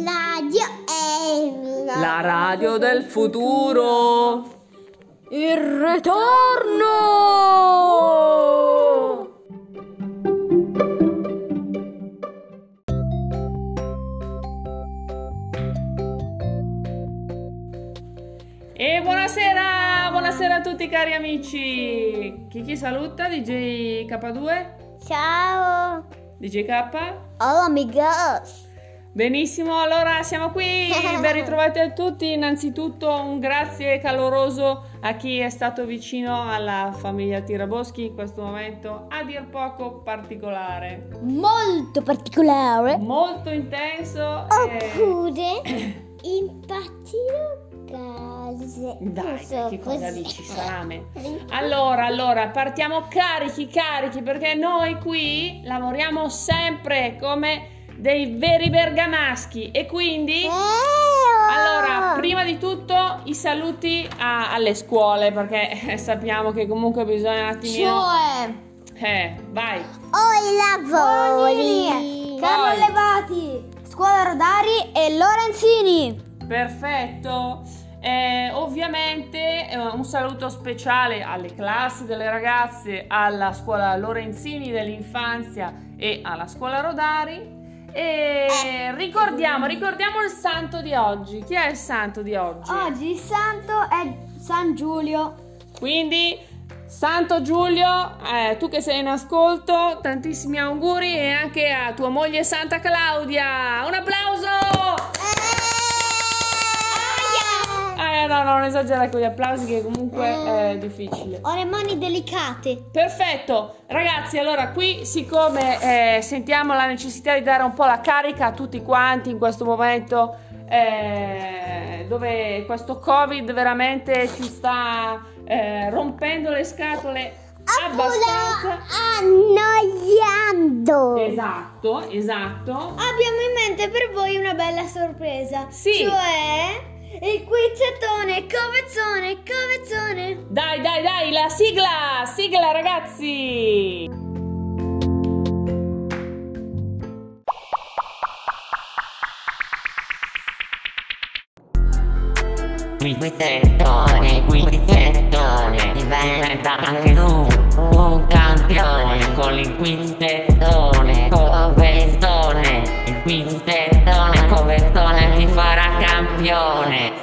Radio è La radio del futuro. Il ritorno! E buonasera, buonasera a tutti cari amici. Chi chi saluta? DJ K2? Ciao. DJ K? Hola amigos. Benissimo, allora siamo qui, ben ritrovati a tutti. Innanzitutto un grazie caloroso a chi è stato vicino alla famiglia Tiraboschi in questo momento, a dir poco particolare, Molto particolare. molto intenso. e- Oppure impazzire case. Dai, so, che cosa così. dici, salame? Allora, allora, partiamo carichi, carichi, perché noi qui lavoriamo sempre come dei veri bergamaschi e quindi... Allora, prima di tutto i saluti a- alle scuole, perché sappiamo che comunque bisogna un attimino... Cioè, Eh, vai. ho i lavori. Carlo. Levati, Scuola Rodari e Lorenzini. Perfetto. Eh, ovviamente eh, un saluto speciale alle classi delle ragazze, alla scuola Lorenzini dell'infanzia e alla scuola Rodari. E ricordiamo, ricordiamo il santo di oggi. Chi è il santo di oggi? Oggi il santo è San Giulio. Quindi, Santo Giulio, eh, tu che sei in ascolto, tantissimi auguri e anche a tua moglie Santa Claudia. Un applauso! Eh, no, no, non esagerare con gli applausi che comunque è difficile. Ho le mani delicate. Perfetto, ragazzi, allora qui siccome eh, sentiamo la necessità di dare un po' la carica a tutti quanti in questo momento eh, dove questo Covid veramente ci sta eh, rompendo le scatole abbastanza. Annoiando. Esatto, esatto. Abbiamo in mente per voi una bella sorpresa. Sì. Cioè il quizzettone, covezzone, covezzone. Dai, dai, dai, la sigla, sigla ragazzi. Quizzettone, quizzettone, diventa anche tu un campione con il quizzettone, covettone, il ti farà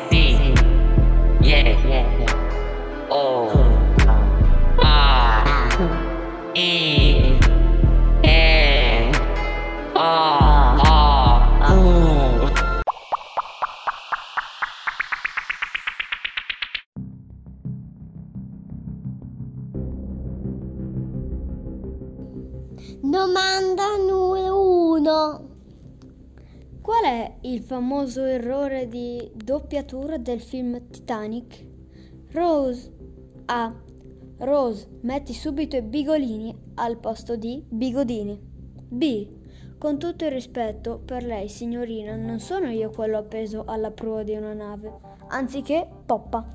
famoso errore di doppiatura del film Titanic? Rose A. Rose, metti subito i bigolini al posto di bigodini. B. Con tutto il rispetto per lei, signorina, non sono io quello appeso alla prua di una nave, anziché poppa.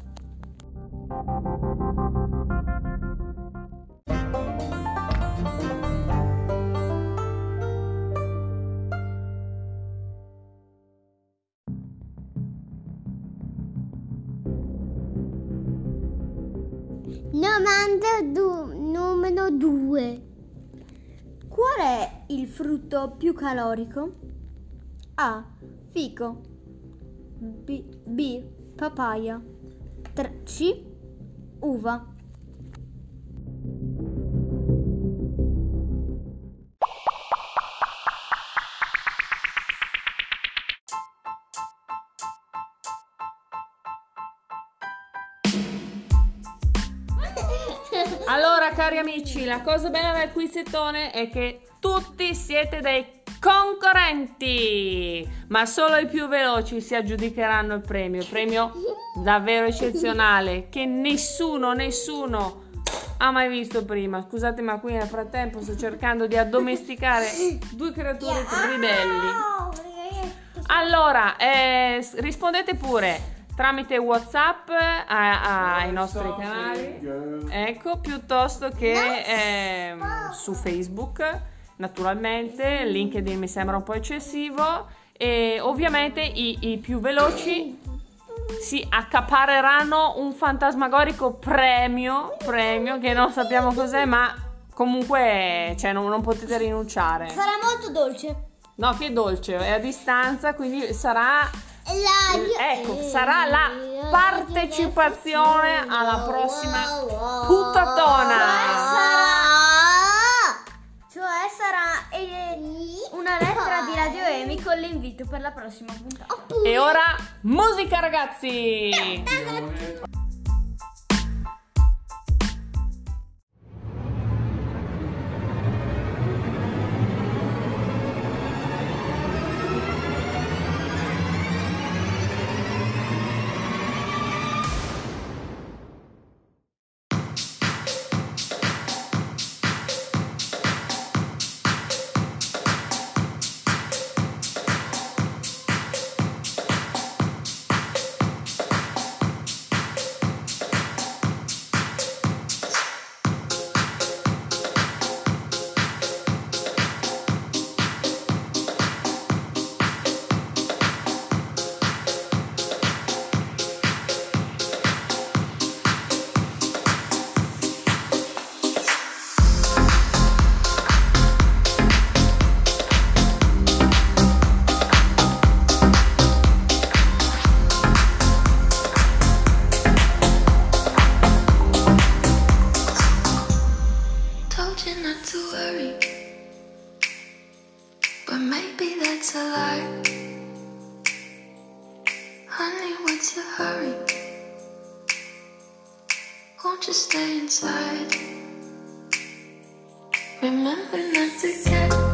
Domanda du- numero due. Qual è il frutto più calorico? A. Fico. B. B. Papaya. Tr- C. Uva. Amici, la cosa bella del quizzettone è che tutti siete dei concorrenti, ma solo i più veloci si aggiudicheranno il premio. Premio davvero eccezionale che nessuno, nessuno ha mai visto prima. Scusate, ma qui nel frattempo sto cercando di addomesticare due creature ribelli. Allora, eh, rispondete pure tramite WhatsApp a- ai nostri canali, ecco, piuttosto che ehm, su Facebook, naturalmente. LinkedIn mi sembra un po' eccessivo. E ovviamente i, i più veloci si accapareranno un fantasmagorico premio, premio che non sappiamo cos'è, ma comunque cioè, non, non potete rinunciare. Sarà molto dolce. No, che dolce, è a distanza, quindi sarà. Ecco, sarà la partecipazione alla prossima puntatona. Cioè sarà eh, una lettera di Radio Emi con l'invito per la prossima puntata. E ora musica ragazzi! Remember not to get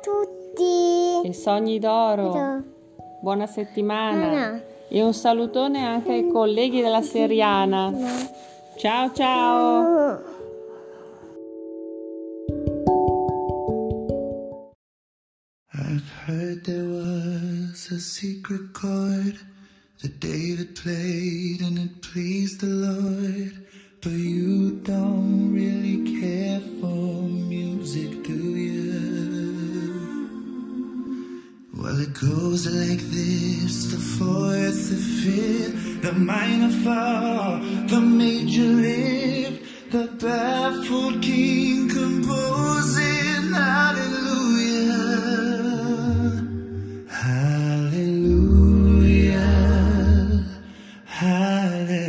tutti. e sogni d'oro. Ciao. Buona settimana. No. E un salutone anche ai colleghi della Seriana. Ciao ciao. I've heard there was a secret chord that David played and it pleased the Lord. But you don't really care for music, do you? Well, it goes like this the fourth, the fifth, the minor fall, the major lift, the baffled king composing hallelujah. Hallelujah. Hallelujah.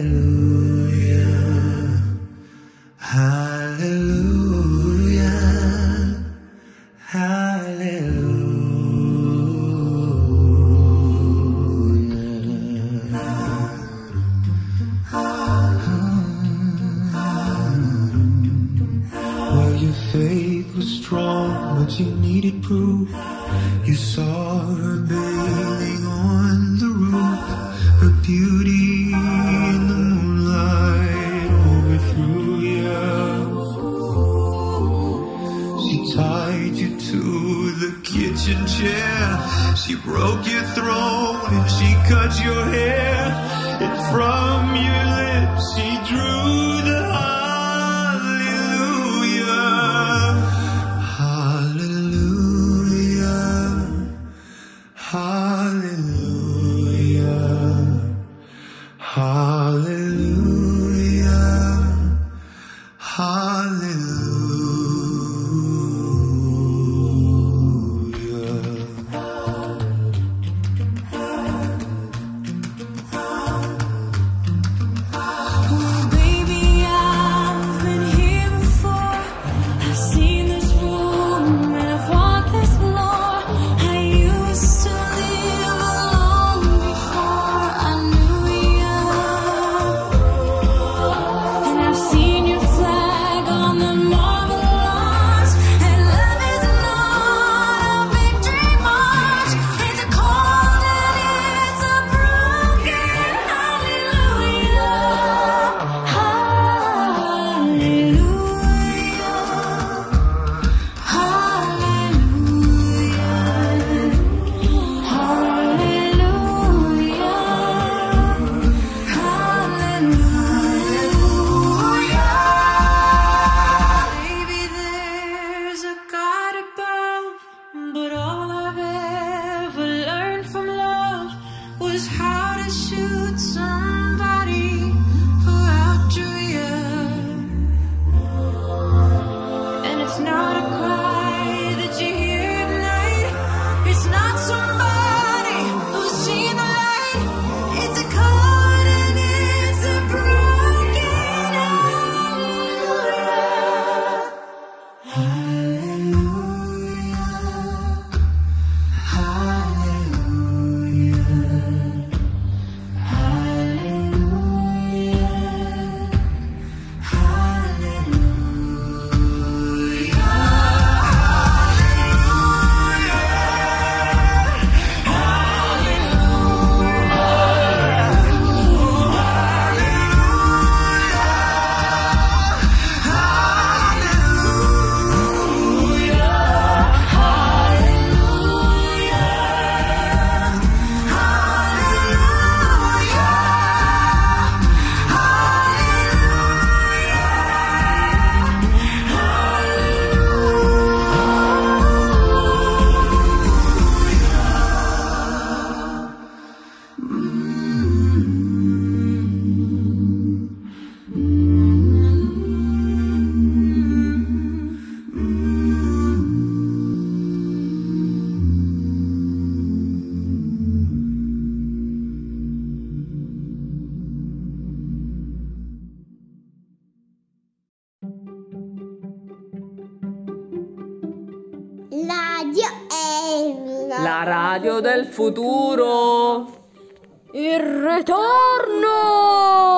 Hallelujah. Hallelujah. Tied you to the kitchen chair. She broke your throat and she cut your hair. And from your lips she drew the hallelujah. Was how to shoot somebody del futuro. Il ritorno!